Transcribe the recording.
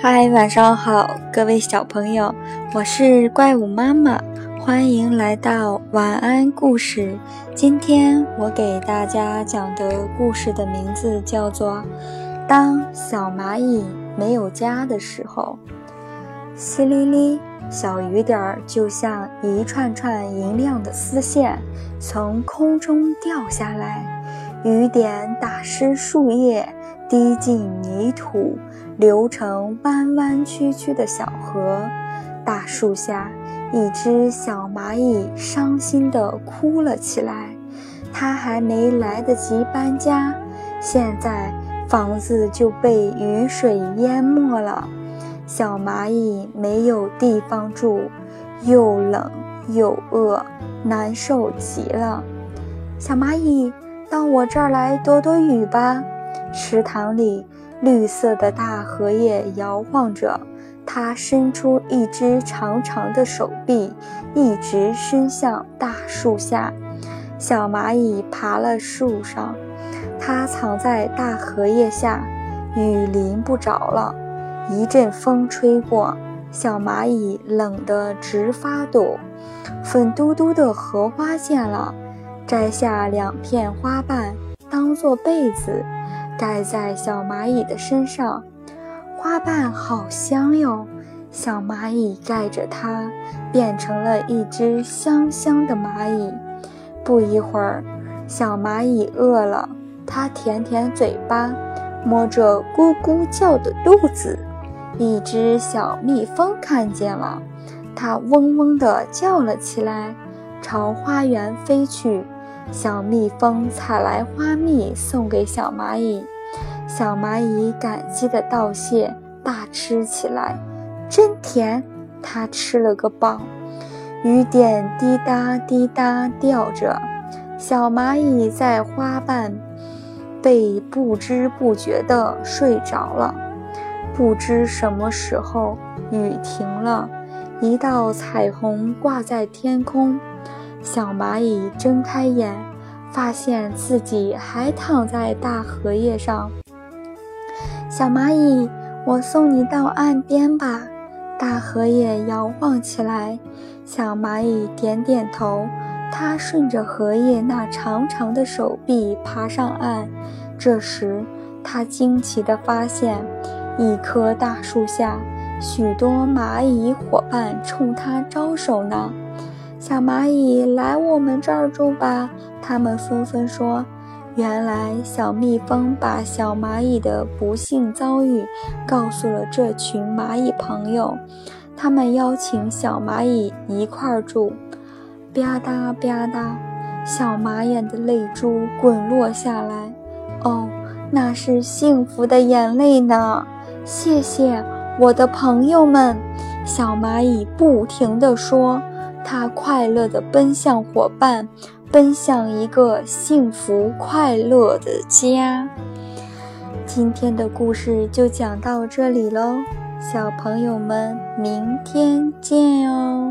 嗨，晚上好，各位小朋友，我是怪物妈妈，欢迎来到晚安故事。今天我给大家讲的故事的名字叫做《当小蚂蚁没有家的时候》。淅沥沥，小雨点儿就像一串串银亮的丝线，从空中掉下来，雨点打湿树叶。滴进泥土，流成弯弯曲曲的小河。大树下，一只小蚂蚁伤心地哭了起来。它还没来得及搬家，现在房子就被雨水淹没了。小蚂蚁没有地方住，又冷又饿，难受极了。小蚂蚁，到我这儿来躲躲雨吧。池塘里，绿色的大荷叶摇晃着，它伸出一只长长的手臂，一直伸向大树下。小蚂蚁爬了树上，它藏在大荷叶下，雨淋不着了。一阵风吹过，小蚂蚁冷得直发抖。粉嘟嘟的荷花见了，摘下两片花瓣当做被子。盖在小蚂蚁的身上，花瓣好香哟。小蚂蚁盖着它，变成了一只香香的蚂蚁。不一会儿，小蚂蚁饿了，它舔舔嘴巴，摸着咕咕叫的肚子。一只小蜜蜂看见了，它嗡嗡地叫了起来，朝花园飞去。小蜜蜂采来花蜜送给小蚂蚁，小蚂蚁感激地道谢，大吃起来，真甜。它吃了个饱。雨点滴答滴答掉着，小蚂蚁在花瓣被不知不觉地睡着了。不知什么时候，雨停了，一道彩虹挂在天空。小蚂蚁睁开眼，发现自己还躺在大荷叶上。小蚂蚁，我送你到岸边吧。大荷叶摇晃起来，小蚂蚁点点头。它顺着荷叶那长长的手臂爬上岸。这时，它惊奇地发现，一棵大树下，许多蚂蚁伙伴冲它招手呢。小蚂蚁来我们这儿住吧，他们纷纷说。原来小蜜蜂把小蚂蚁的不幸遭遇告诉了这群蚂蚁朋友，他们邀请小蚂蚁一块儿住。吧嗒吧嗒，小蚂蚁的泪珠滚落下来。哦，那是幸福的眼泪呢！谢谢我的朋友们，小蚂蚁不停地说。他快乐地奔向伙伴，奔向一个幸福快乐的家。今天的故事就讲到这里喽，小朋友们，明天见哦。